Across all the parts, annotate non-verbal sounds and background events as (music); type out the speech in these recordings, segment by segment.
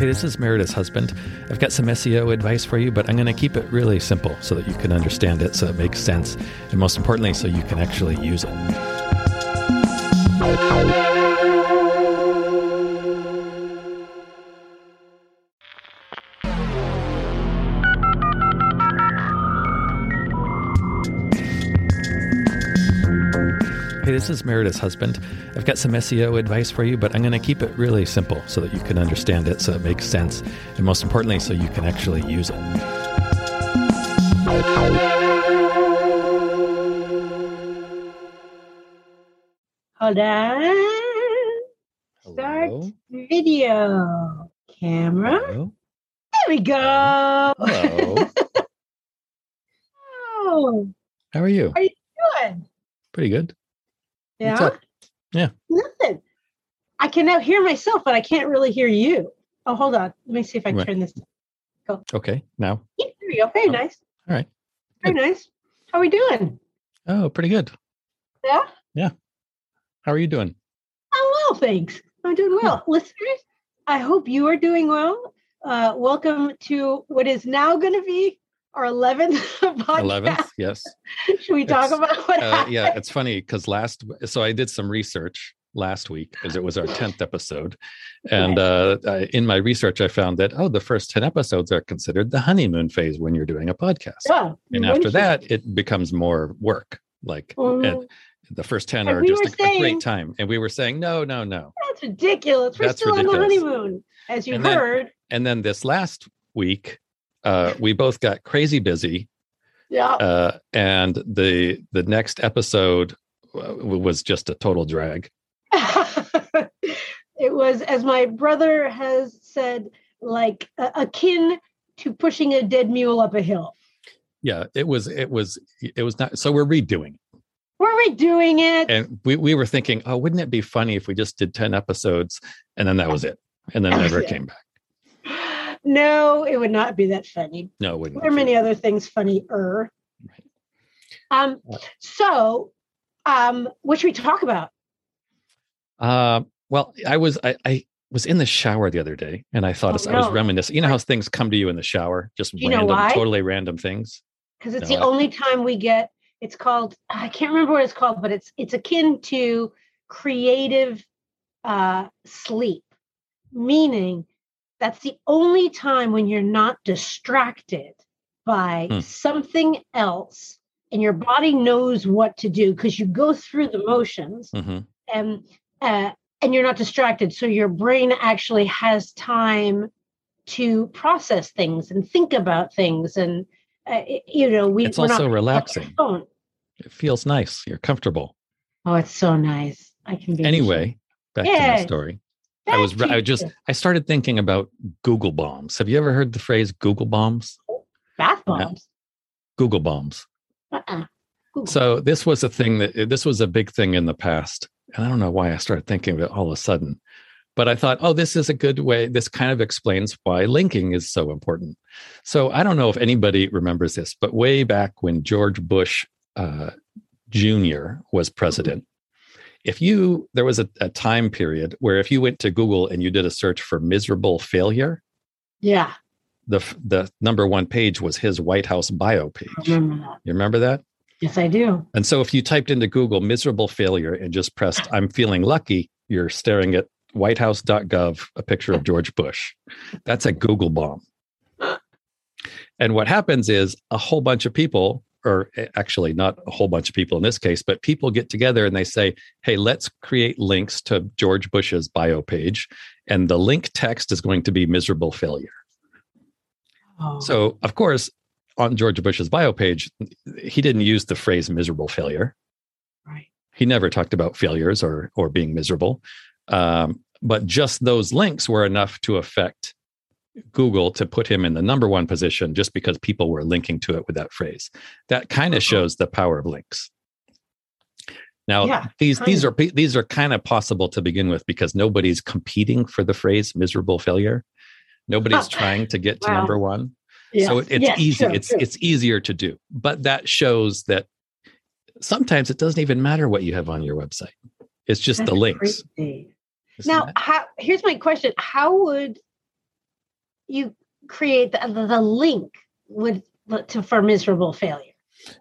Hey, this is Meredith's husband. I've got some SEO advice for you, but I'm going to keep it really simple so that you can understand it, so it makes sense, and most importantly, so you can actually use it. This is Meredith's husband. I've got some SEO advice for you, but I'm going to keep it really simple so that you can understand it, so it makes sense, and most importantly, so you can actually use it. Hold on. Start Hello? video. Camera. Hello? There we go. Hello. (laughs) Oh, How are you? good. Pretty good. Yeah. What's up? Yeah. Nothing. I can now hear myself, but I can't really hear you. Oh, hold on. Let me see if I can Right. turn this. Okay. Now. Yeah, there we go. Very Oh, nice. all right. Very nice. How are we doing? Oh, pretty good. Yeah. Yeah. How are you doing? Oh, well, thanks. I'm doing well. Listeners, I hope you are doing well. Uh, welcome to what is now going to be our 11th (laughs) podcast. 11th? Yes. (laughs) Should we talk It's, about what Uh, yeah. It's funny because last, so I did some research last week because it was our 10th episode. And uh, I, in my research, I found that, oh, the first 10 episodes are considered the honeymoon phase when you're doing a podcast. Yeah, and after that, it becomes more work. Like Mhm. and the first 10 And are we just a, a great time. And we were saying, no, no, no. that's ridiculous. We're That's still on the honeymoon, as you And then- heard. And then this last week, uh, we both got crazy busy. yeah. Uh, and the the next episode uh, was just a total drag. (laughs) it was, as my brother has said, like uh, akin to pushing a dead mule up a hill. Yeah, it was it was it was not so we're redoing. it. Were we doing it? And we, we were thinking, oh, wouldn't it be funny if we just did 10 episodes and then that was it. And then never (laughs) it. came back. No, it would not be that funny. No, it wouldn't. There are many other things funnier. Right. Um, Uh, so, um, what should we talk about? Uh, well, I was I, I was in the shower the other day and I thought Oh, as I was reminiscing. You know how things come to you in the shower, just you know random, why? totally random things. Because it's No, the I- only time we get. It's called. I can't remember what it's called, but it's it's akin to creative uh, sleep, meaning that's the only time when you're not distracted by Hmm. something else, and your body knows what to do because you go through the motions. hmm and uh, and you're not distracted so your brain actually has time to process things and think about things and uh, you know we It's we're also relaxing. It feels nice. You're comfortable. oh it's so nice i can be Anyway, back to my Yes. Story. I was I just I started thinking about Google bombs. Have you ever heard the phrase Google bombs? bath Yeah. bombs Google bombs. uh-uh. Google. So this was a thing that this was a big thing in the past, and I don't know why I started thinking of it all of a sudden. But I thought, oh, this is a good way. This kind of explains why linking is so important. So I don't know if anybody remembers this, but way back when George Bush uh, Jr. was president, if you there was a, a time period where if you went to Google and you did a search for miserable failure, yeah the the number one page was his White House bio page. remember You remember that? yes i do And so if you typed into Google miserable failure and just pressed I'm feeling lucky, you're staring at whitehouse.gov, a picture of George Bush. That's a Google bomb. And what happens is a whole bunch of people, or actually not a whole bunch of people in this case, but people get together and they say, hey, let's create links to George Bush's bio page. And the link text is going to be miserable failure. oh. So, of course, on George Bush's bio page, he didn't use the phrase miserable failure right he never talked about failures or or being miserable um, but just those links were enough to affect google to put him in the number one position just because people were linking to it with that phrase that kind of Uh-huh. shows the power of links now Yeah, these these are these are kind of possible to begin with because nobody's competing for the phrase miserable failure nobody's (laughs) trying to get to Wow. number one yes. so it- it's yes, easy true, it's true. it's easier to do but that shows that sometimes it doesn't even matter what you have on your website it's just That's the links. Now how here's my question how would you create the, the link with to for miserable failure?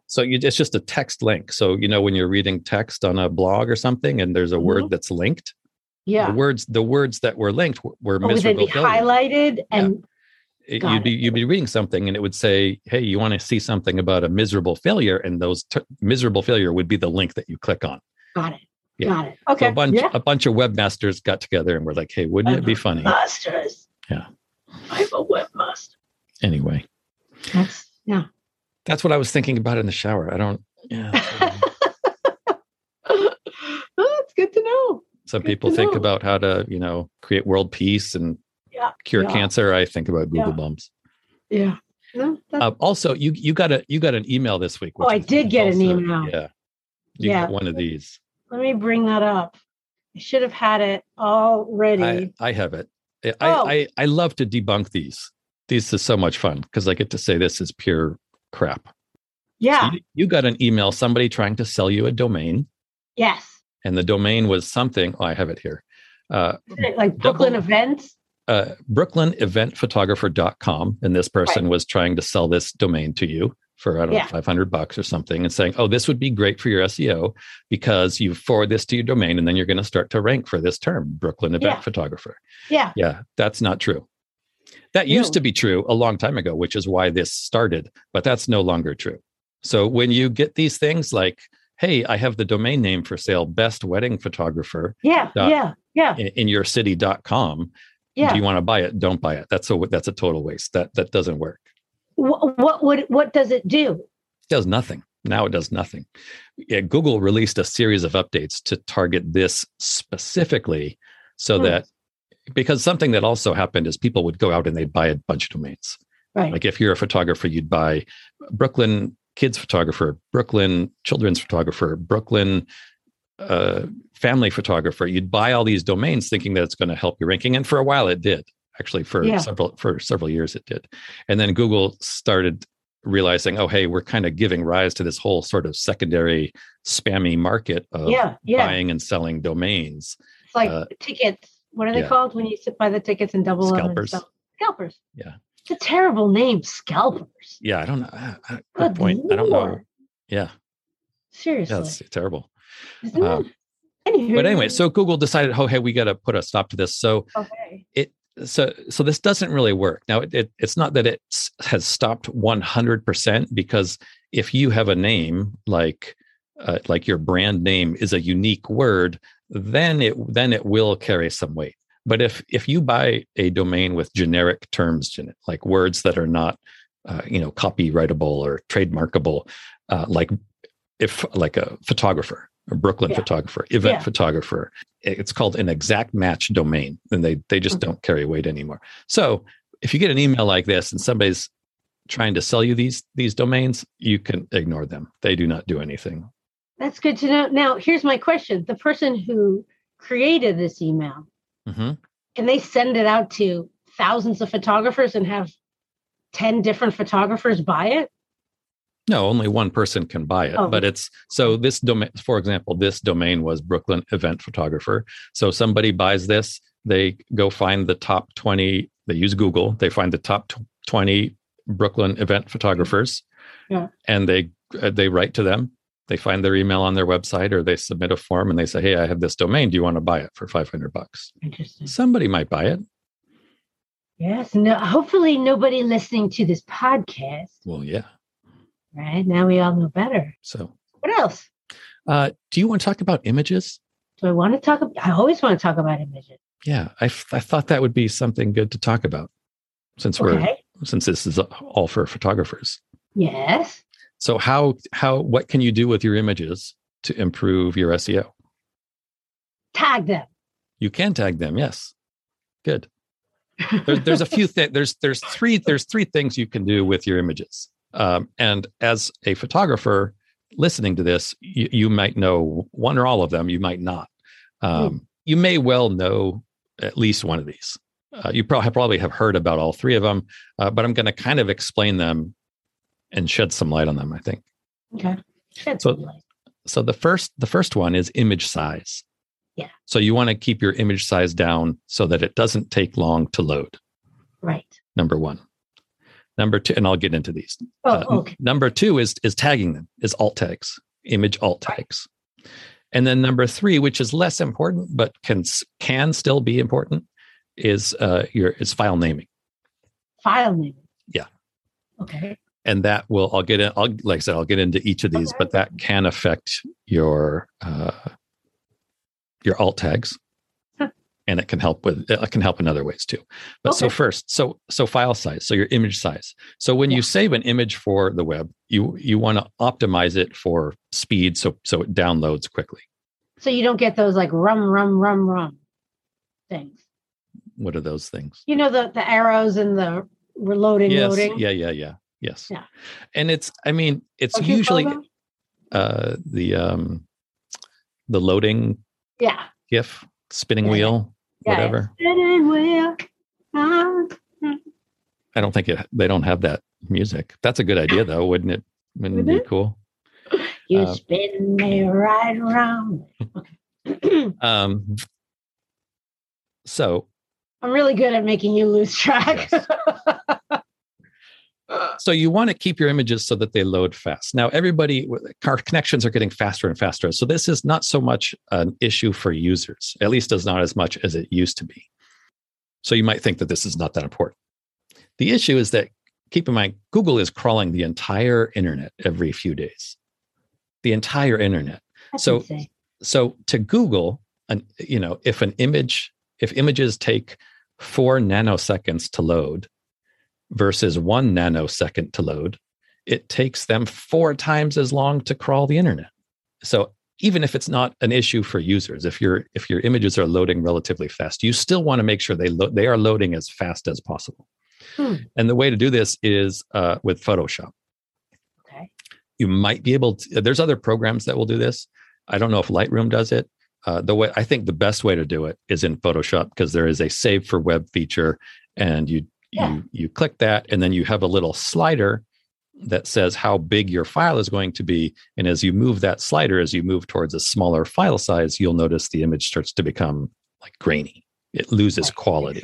So you, it's just a text link. So you know when you're reading text on a blog or something, and there's a Mhm. word that's linked. Yeah. The words the words that were linked were, were Or would they miserable. be failure. highlighted and It- you'd be it. you'd be reading something, and it would say, "Hey, you want to see something about a miserable failure?" And those t- miserable failure would be the link that you click on. got it? Yeah. Got it. So Okay. a bunch yeah. a bunch of webmasters got together and were like, "Hey, wouldn't it be funny?" Masters. Yeah. I'm a webmaster. Anyway, That's yeah. that's what I was thinking about in the shower. I don't. Yeah. (laughs) oh, it's good to know. Some Good people think know. about how to, you know, create world peace and Yeah, cure yeah. cancer. I think about Google Yeah. Bombs. Yeah. No, Uh, also, you you got a you got an email this week. Oh, I did get an email. Yeah, you Yeah. got one of these. let me bring that up. I should have had it already. I I have it. I, Oh. I I love to debunk these. These is so much fun because I get to say this is pure crap. Yeah. you, you got an email, somebody trying to sell you a domain, yes. and the domain was something. Oh, I have it here. Uh, Like Brooklyn Double- events. uh, brooklyneventphotographer.com and this person was trying to sell this domain to you for i don't Yeah. know 500 bucks or something and saying oh this would be great for your seo because you forward this to your domain and then you're going to start to rank for this term brooklyn event Yeah. photographer Yeah. yeah that's not true that used to be true a long time ago which is why this started but that's no longer true so when you get these things like hey i have the domain name for sale best wedding photographer Yeah. Dot- Yeah. Yeah. in, in your city.com Yeah. do you want to buy it don't buy it that's a that's a total waste that that doesn't work What, what would what does it do? it does nothing now it does nothing yeah, google released a series of updates to target this specifically so Hmm. that because something that also happened is people would go out and they'd buy a bunch of domains Right. like if you're a photographer you'd buy brooklyn kids photographer brooklyn children's photographer brooklyn uh, family photographer you'd buy all these domains thinking that it's going to help your ranking and for a while it did actually for Yeah. several for several years it did and then google started realizing oh hey we're kind of giving rise to this whole sort of secondary spammy market of yeah. Yeah. buying and selling domains It's like uh, tickets. What are they called when you sit by the tickets and double them and Scalpers. Scalpers. Yeah. It's a terrible name, scalpers. yeah i don't know uh, uh, good Good point i don't know Lord. yeah Seriously. yeah it's terrible um, it? Anywho. but anyway so google decided oh hey we got to put a stop to this so okay. So so this doesn't really work. Now it, it it's not that it has stopped 100% because if you have a name like uh, like your brand name is a unique word then it then it will carry some weight. But if if you buy a domain with generic terms in it like words that are not uh, you know copyrightable or trademarkable uh, like if like a photographer a brooklyn Yeah. photographer event Yeah. photographer it's called an exact match domain and they they just Okay. don't carry weight anymore so if you get an email like this and somebody's trying to sell you these these domains you can ignore them they do not do anything That's good to know. Now, here's my question. The person who created this email, Mhm. can they send it out to thousands of photographers and have 10 different photographers buy it? No only one person can buy it Oh. but it's so this domain for example this domain was brooklyn event photographer so somebody buys this they go find the top 20 they use google they find the top tw- 20 brooklyn event photographers Yeah. and they uh, they write to them they find their email on their website or they submit a form and they say hey i have this domain do you want to buy it for 500 bucks Interesting. somebody might buy it Yes. No, hopefully nobody listening to this podcast, well yeah right? Now we all know better. so What else? uh, do you want to talk about images Do I want to talk about? I always want to talk about images. yeah I, f- I thought that would be something good to talk about since we're Okay. since this is all for photographers Yes. so how how what can you do with your images to improve your seo Tag them. you can tag them yes good (laughs) there's, there's a few things there's there's three there's three things you can do with your images um, and as a photographer listening to this you, you might know one or all of them you might not um, you may well know at least one of these uh, you probably probably have heard about all three of them uh, but i'm going to kind of explain them and shed some light on them i think Okay. Shed So- some light. so the first the first one is image size Yeah. so you want to keep your image size down so that it doesn't take long to load Right. Number one. Number two, and I'll get into these. Oh, Uh. Number two is is tagging them is alt tags, image alt tags. And then number three, which is less important but can can still be important, is uh, your is file naming, File name. Yeah. Okay. and that will I'll get in. I'll like I said I'll get into each of these, Okay. but that can affect your uh, your alt tags. And it can help with it can help in other ways too. But so first, so so file size, so your image size. So when Yeah. you save an image for the web, you you want to optimize it for speed, so so it downloads quickly. So you don't get those like rum, rum, rum, rum things. What are those things? You know the the arrows and the reloading, yes, loading. yeah, yeah, yeah, yes. Yeah. And it's I mean it's usually uh the um the loading yeah. GIF, spinning yeah. wheel, Yeah, whatever. I don't think it, they don't have that music. That's a good idea, though, wouldn't it? Wouldn't it Wouldn't be cool? You Uh, spin me right around. (clears throat) Um, so, I'm really good at making you lose track. (laughs) so you want to keep your images so that they load fast. Now, everybody, our connections are getting faster and faster. So this is not so much an issue for users. At least, as not as much as it used to be. So you might think that this is not that important. The issue is that keep in mind, Google is crawling the entire internet every few days. The entire internet. That's So- insane. so to google an you know if an image if images take four nanoseconds to load versus one nanosecond to load it takes them four times as long to crawl the internet. So even if it's not an issue for users if your if your images are loading relatively fast you still want to make sure they lo- they are loading as fast as possible. Hmm. and the way to do this is uh, with photoshop. Okay. you might be able to there's other programs that will do this. I don't know if lightroom does it. Uh, the way i think the best way to do it is in photoshop because there is a save for web feature and you Yeah. you you click that and then you have a little slider that says how big your file is going to be. And as you move that slider as you move towards a smaller file size you'll notice the image starts to become like grainy. It loses quality.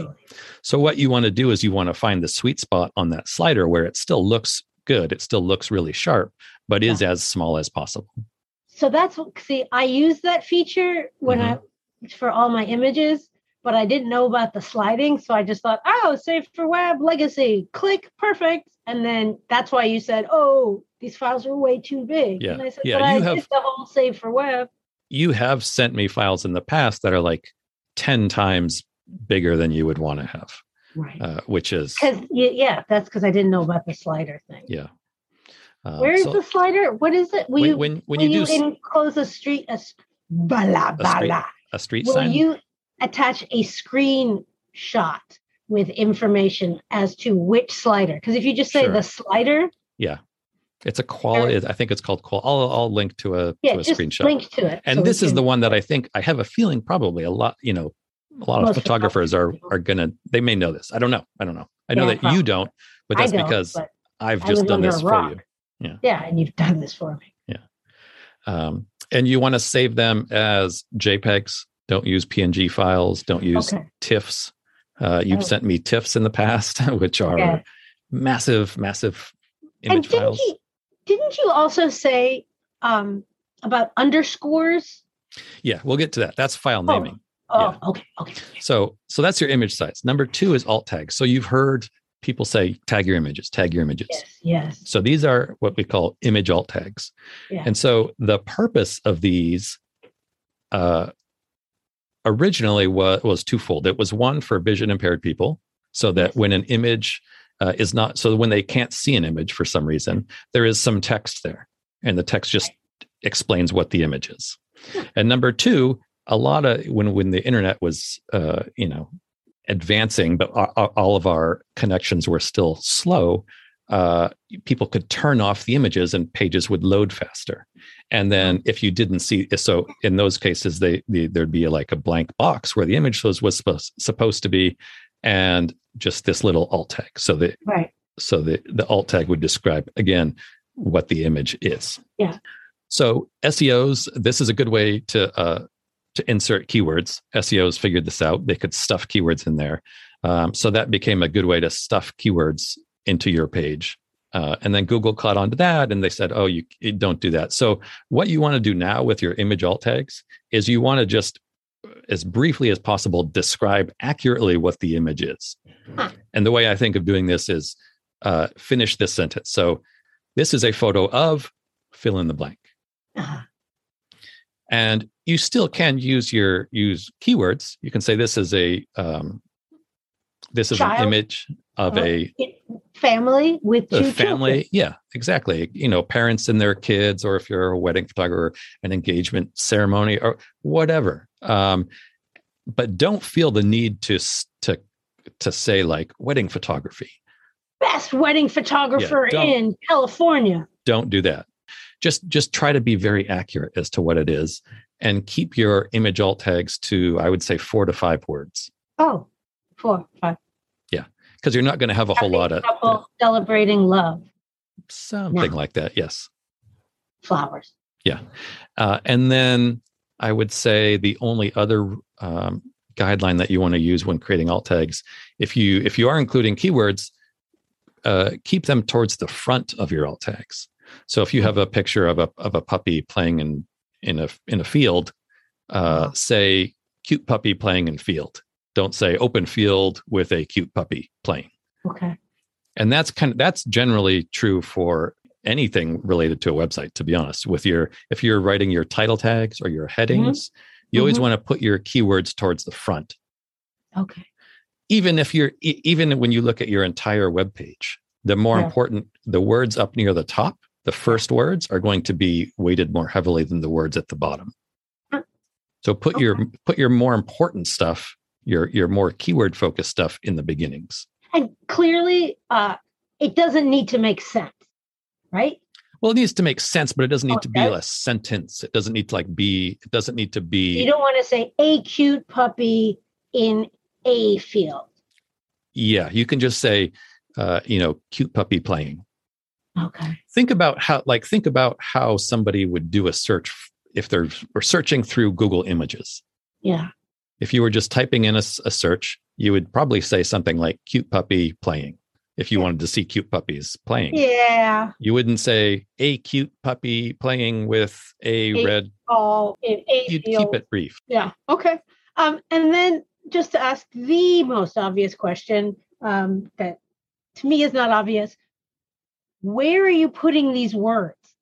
so what you want to do is you want to find the sweet spot on that slider where it still looks good, it still looks really sharp, but is as small as possible. So that's what- see, I use that feature when mm-hmm. I for all my images, but I didn't know about the sliding. So I just thought, oh, save for web legacy, click, perfect. And then that's why you said, oh, these files are way too big. Yeah, And I said, yeah, but I you have- did the whole save for web. You have sent me files in the past that are like 10 times bigger than you would want to have, Right. uh, which is, Because yeah, that's because I didn't know about the slider thing. yeah. Uh, Where is so the slider? What is it? Will when, you when, when will you do s- enclose a street a s- bala A street a street Will sign, you attach a screenshot with information as to which slider? Because if you just say Sure. the slider, yeah, it's a quality, I think it's called qual. I'll, I'll link to a, yeah, to a just screenshot. link to it. and so this is the one that I think I have a feeling probably a lot, you know, a lot of photographers are are gonna they may know this. I don't know. I don't know. I know Yeah, that probably. you don't, but that's don't, because but I've just done this for you. yeah, Yeah, and you've done this for me. Yeah. Um, and you want to save them as JPEGs. Don't use PNG files. Don't use Okay. TIFFs. Uh, you've Oh. sent me TIFFs in the past, (laughs) which are Yeah. massive, massive And image didn't files. you didn't you also say um, about underscores? Yeah, we'll get to that. That's file Oh. naming. Oh, okay, okay. So, so that's your image size. Number two is alt tags. So you've heard people say tag your images, tag your images. Yes, yes. So these are what we call image alt tags. Yeah. And so the purpose of these uh, originally was, was twofold. It was one for vision impaired people, so that when an image uh, is not, so when they can't see an image for some reason, there is some text there, and the text just explains what the image is. And number two, a lot of when when the internet was, uh, you know, advancing, but all of our connections were still slow. Uh, people could turn off the images and pages would load faster. And then if you didn't see, so in those cases, they, the there'd be like a blank box where the image was, was supposed, supposed to be, and just this little alt tag. So the Right. so the the alt tag would describe again what the image is. Yeah. So SEOs, this is a good way to uh, to insert keywords. SEOs figured this out. They could stuff keywords in there. Um, so that became a good way to stuff keywords into your page. Uh, and then Google caught on to that and they said, oh, you, don't do that. So, what you want to do now with your image alt tags is you want to just, as briefly as possible, describe accurately what the image is. Huh. And the way I think of doing this is uh, finish this sentence. So, this is a photo of fill in the blank. Uh-huh. And you still can use your use keywords. You can say this is a um, this is Child. an image of a family with two family. Children. Yeah, exactly. You know, parents and their kids, or if you're a wedding photographer, an engagement ceremony, or whatever. Um, but don't feel the need to to to say like wedding photography. Best wedding photographer yeah, in California. Don't do that just just try to be very accurate as to what it is and keep your image alt tags to i would say four to five words oh four five because you're not going to have a whole lot of yeah. celebrating love something no. like that yes flowers yeah uh, and then i would say the only other um, guideline that you want to use when creating alt tags if you if you are including keywords uh, keep them towards the front of your alt tags so if you have a picture of a of a puppy playing in in a in a field, uh, say cute puppy playing in field. Don't say open field with a cute puppy playing. Okay. And that's kind of that's generally true for anything related to a website. To be honest, with your if you're writing your title tags or your headings, mm-hmm. you always mm-hmm. want to put your keywords towards the front. Okay. Even if you're even when you look at your entire web page, the more yeah. important the words up near the top the first words are going to be weighted more heavily than the words at the bottom. So put okay. your put your more important stuff, your your more keyword focused stuff in the beginnings. And clearly, uh, it doesn't need to make sense, right? Well, it needs to make sense, but it doesn't need okay. to be a sentence. It doesn't need to like be. It doesn't need to be. You don't want to say a cute puppy in a field. Yeah, you can just say, uh, you know, cute puppy playing Okay. Think about how, like, think about how somebody would do a search if they're searching through Google Images. Yeah. If you were just typing in a, a search, you would probably say something like "cute puppy playing." If you wanted to see cute puppies playing, yeah, you wouldn't say a cute puppy playing with a, a red. Oh, you'd keep it brief. Yeah. Okay. Um, and then just to ask the most obvious question um, that to me is not obvious where are you putting these words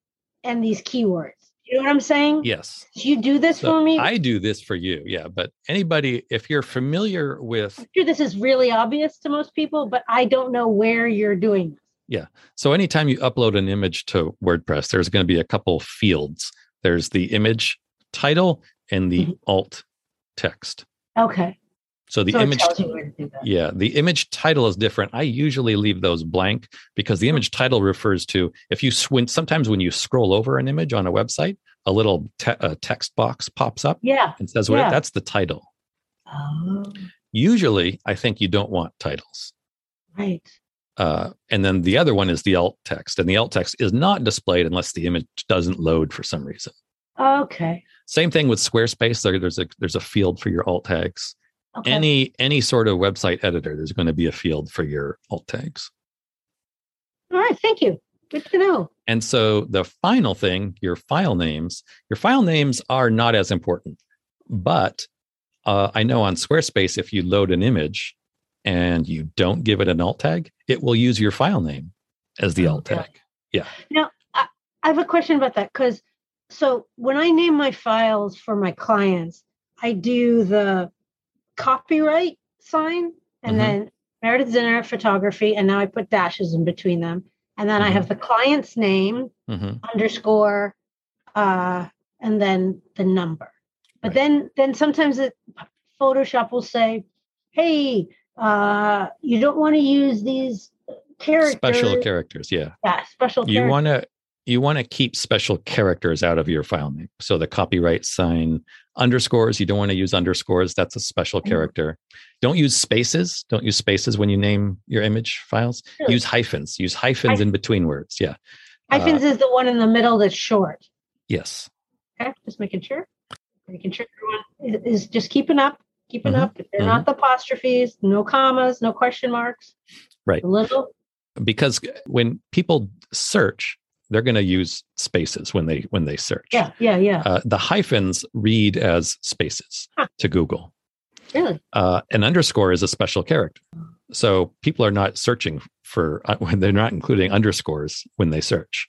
and these keywords? You know what I'm saying? Yes. You do this so for me? I do this for you. Yeah. But anybody, if you're familiar with. I'm sure this is really obvious to most people, but I don't know where you're doing this. Yeah. So anytime you upload an image to WordPress, there's going to be a couple fields. There's the image title and the mm-hmm. alt text. Okay. So the so image, yeah, the image title is different. I usually leave those blank because the image title refers to if you when sometimes when you scroll over an image on a website, a little te- a text box pops up, yeah, and says what yeah. that's the title. Oh. Usually, I think you don't want titles, right? Uh, and then the other one is the alt text, and the alt text is not displayed unless the image doesn't load for some reason. Okay. Same thing with Squarespace. There, there's a there's a field for your alt tags. Okay. Any any sort of website editor, there's going to be a field for your alt tags. All right, thank you. Good to know. And so the final thing, your file names, your file names are not as important. But uh, I know on Squarespace, if you load an image and you don't give it an alt tag, it will use your file name as the alt tag. Yeah. Now, I, I have a question about that because so when I name my files for my clients, I do the copyright sign and mm-hmm. then Meredith Zinner photography, and now I put dashes in between them. And then mm-hmm. I have the client's name mm-hmm. underscore uh, and then the number. But right. then then sometimes it, Photoshop will say, hey, uh, you don't want to use these characters. Special characters, yeah. Yeah, special You want to you want to keep special characters out of your file name. So the copyright sign underscores, you don't want to use underscores. That's a special mm-hmm. character. Don't use spaces. Don't use spaces when you name your image files. Sure. Use hyphens. Use hyphens in between words. Yeah. Hyphens uh, is the one in the middle that's short. Yes. Okay, just making sure. making sure everyone is, is just keeping up, keeping Mhm, up. If they're not the apostrophes, no commas, no question marks. Right. A little. because when people search they're going to use spaces when they when they search Yeah, yeah, yeah. uh, the hyphens read as spaces Huh. to google really? uh, an underscore is a special character so people are not searching for uh, when (laughs) they're not including underscores when they search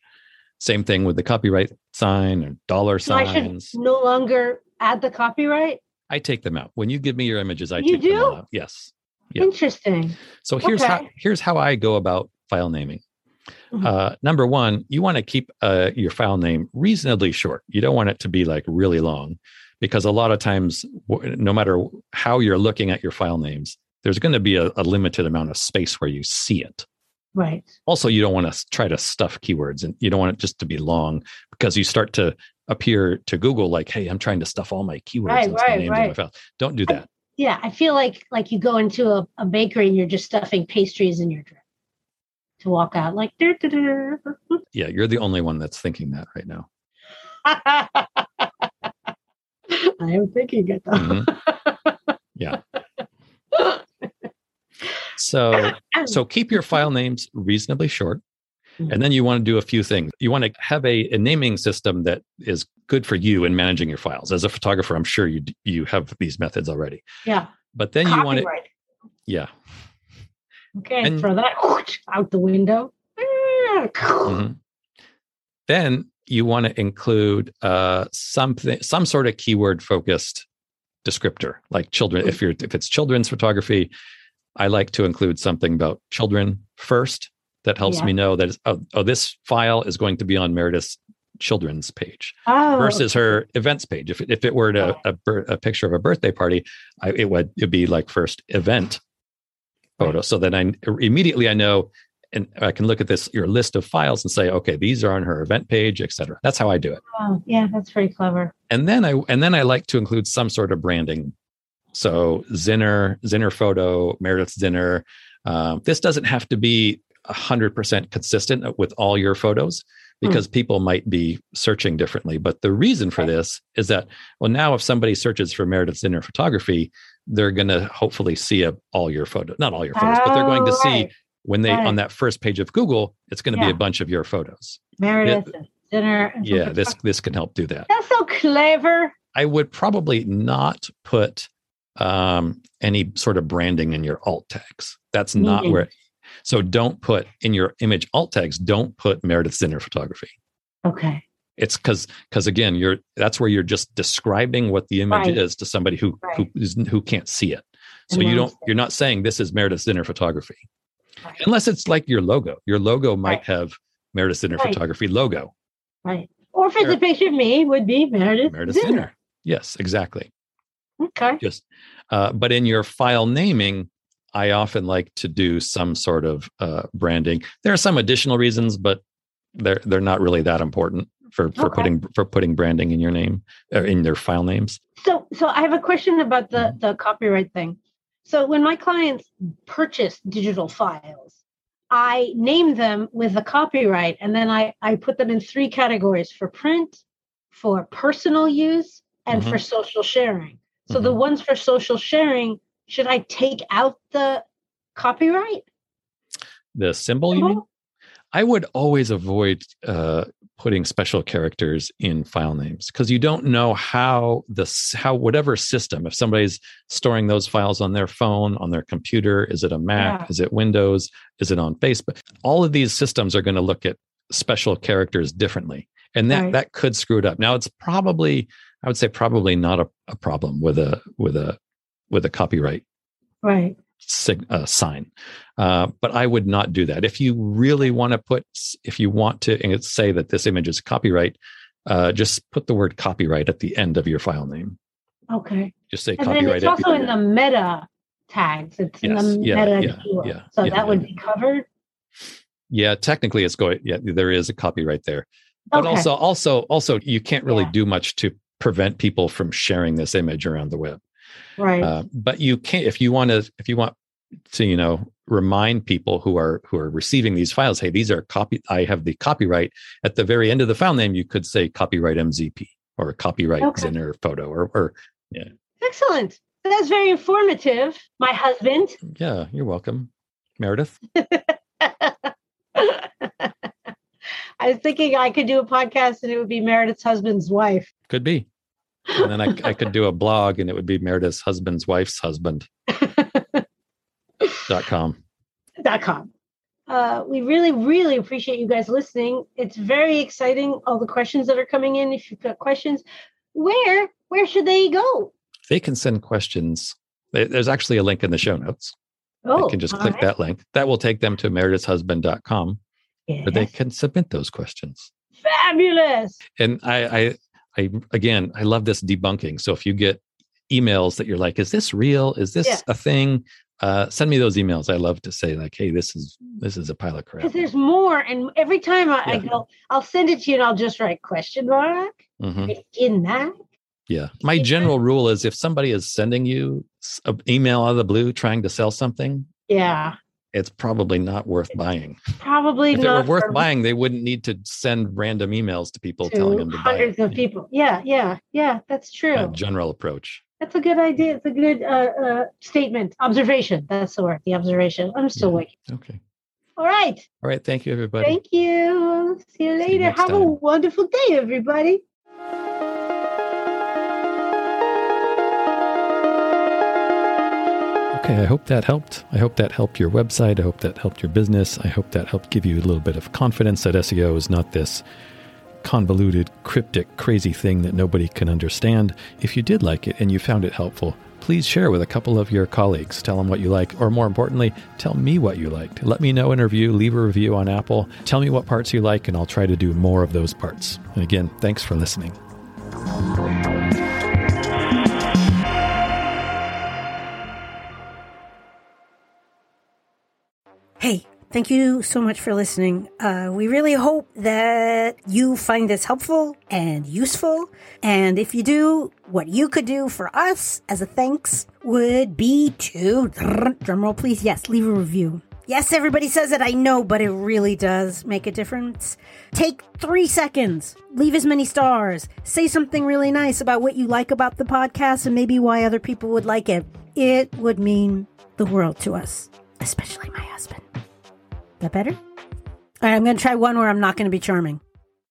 same thing with the copyright sign or dollar So I should signs no longer add the copyright. I take them out when you give me your images i You take them do? out yes Yeah. Interesting. So here's how here's how I go about file naming. Mhm. Uh, number one, you want to keep uh, your file name reasonably short. You don't want it to be like really long, because a lot of times, no matter how you're looking at your file names, there's going to be a, a limited amount of space where you see it. Right. Also, you don't want to try to stuff keywords, and you don't want it just to be long because you start to appear to Google like, "Hey, I'm trying to stuff all my keywords Right, into the right, names of my file." Don't do I- that. Yeah, I feel like like you go into a, a bakery and you're just stuffing pastries in your drip to walk out like. "Dur, dur, dur." Yeah, you're the only one that's thinking that right now. I am thinking it though. Mhm. Yeah. So so (laughs) keep your file names reasonably short and then you want to do a few things you want to have a, a naming system that is good for you in managing your files as a photographer i'm sure you you have these methods already yeah. but then you want to yeah Okay, and- throw that (laughs) out the window. mhm. (laughs) then you want to include uh, something some sort of keyword focused descriptor like children if you're if it's children's photography i like to include something about children first that helps Yeah. me know that it's, oh, oh this file is going to be on meredith's children's page Oh, versus her events page. If it, if it were to, a, bir- a picture of a birthday party, I, it would it'd be like first event photo. So then I immediately I know, and I can look at this your list of files and say, okay, these are on her event page, etc. That's how I do it. oh, yeah, that's very clever. And then I and then I like to include some sort of branding. So Zinner, Zinner photo, Meredith Zinner. Um, this doesn't have to be hundred percent consistent with all your photos because people might be searching differently. But the reason for Right. this is that well, now if somebody searches for Meredith Zinner photography, they're going to hopefully see a, all your photos, not all your photos, but they're going to Oh, see right. when they Right. on that first page of Google, it's going to be a bunch of your photos. Meredith and dinner. Yeah, this photography. this can help do that. That's so clever. I would probably not put um, any sort of branding in your alt tags. That's not where. So don't put in your image alt tags. Don't put Meredith Zinner photography. Okay. It's because because again, you're that's where you're just describing what the image Right. is to somebody who who Right. is, who can't see it. So And you don't you're not saying this is Meredith Zinner photography, Right. unless it's like your logo. Your logo might have Meredith Zinner Right. photography logo. Right. Or if it's a picture of me, would be Meredith. Meredith Zinner. Zinner. Yes, exactly. Okay. just uh, but in your file naming i often like to do some sort of uh, branding there are some additional reasons but they're they're not really that important for for Okay. putting for putting branding in your name or in their file names So, so I have a question about the Mm-hmm. the copyright thing. So, when my clients purchase digital files, I name them with the copyright, and then I I put them in three categories: for print, for personal use, and Mhm. for social sharing. So, the ones for social sharing, should I take out the copyright? the symbol you mean symbol? I would always avoid uh, putting special characters in file names because you don't know how this how whatever system if somebody's storing those files on their phone on their computer is it a mac Yeah. is it windows is it on facebook all of these systems are going to look at special characters differently and that Right. that could screw it up now it's probably i would say probably not a, a problem with a with a with a copyright Right. Sig- uh, sign. Uh, but I would not do that. If you really want to put, if you want to say that this image is copyright, uh, just put the word copyright at the end of your file name. Okay. Just say And copyright. it's also in the meta tags. It's in the yeah, meta yeah, keyword. yeah, so that would be covered. yeah, technically it's going. Yeah, there is a copyright there. But Okay. also, also, also, you can't really do much to prevent people from sharing this image around the web. Right. Uh, but you can't if you want to if you want to you know remind people who are who are receiving these files hey these are copy i have the copyright at the very end of the file name you could say copyright mzp or copyright Okay. Zinner photo or, or yeah. Excellent. That's very informative. My husband. yeah, you're welcome. Meredith. (laughs) I was thinking I could do a podcast and it would be Meredith's husband's wife. Could be. And then I, I could do a blog and it would be Meredith's husband's wife's husband (laughs) dot com. dot com. Uh, we really, really appreciate you guys listening. It's very exciting. All the questions that are coming in. If you've got questions, where where should they go? They can send questions. There's actually a link in the show notes. Oh, they can just click right. that link. That will take them to meredithshusband.com where they can submit those questions. Fabulous. And I, I, I, again, I love this debunking. So if you get emails that you're like, is this real? Is this Yeah. a thing? Uh, send me those emails. I love to say like, hey, this is this is a pile of crap. Because there's more, and every time I, I go, I'll send it to you, and I'll just write question mark Mhm. in that. Yeah. My Yeah. general rule is if somebody is sending you an email out of the blue trying to sell something, Yeah, it's probably not worth buying. probably If it were not worth buying, they wouldn't need to send random emails to people telling them to buy hundreds of people. Yeah, yeah, yeah. That's true. A general approach. That's a good idea. It's a good uh, uh, statement. Observation. That's the word. The observation. I'm still Yeah. waking. Okay. All right. All right. Thank you, everybody. Thank you. See you See you later. Have a wonderful day, everybody. Okay, I hope that helped. I hope that helped your website. I hope that helped your business. I hope that helped give you a little bit of confidence that SEO is not this convoluted, cryptic, crazy thing that nobody can understand. If you did like it and you found it helpful, please share with a couple of your colleagues. Tell them what you like, or more importantly, tell me what you liked. Let me know in a review, leave a review on Apple. Tell me what parts you like, and I'll try to do more of those parts. And again, thanks for listening. Hey, thank you so much for listening. Uh, we really hope that you find this helpful and useful. And if you do, what you could do for us as a thanks would be to drumroll, please. Yes, leave a review. Yes, everybody says it, I know, but it really does make a difference. Take three seconds, leave as many stars, say something really nice about what you like about the podcast and maybe why other people would like it. It would mean the world to us, especially my husband. That better? All right, I'm going to try one where I'm not going to be charming.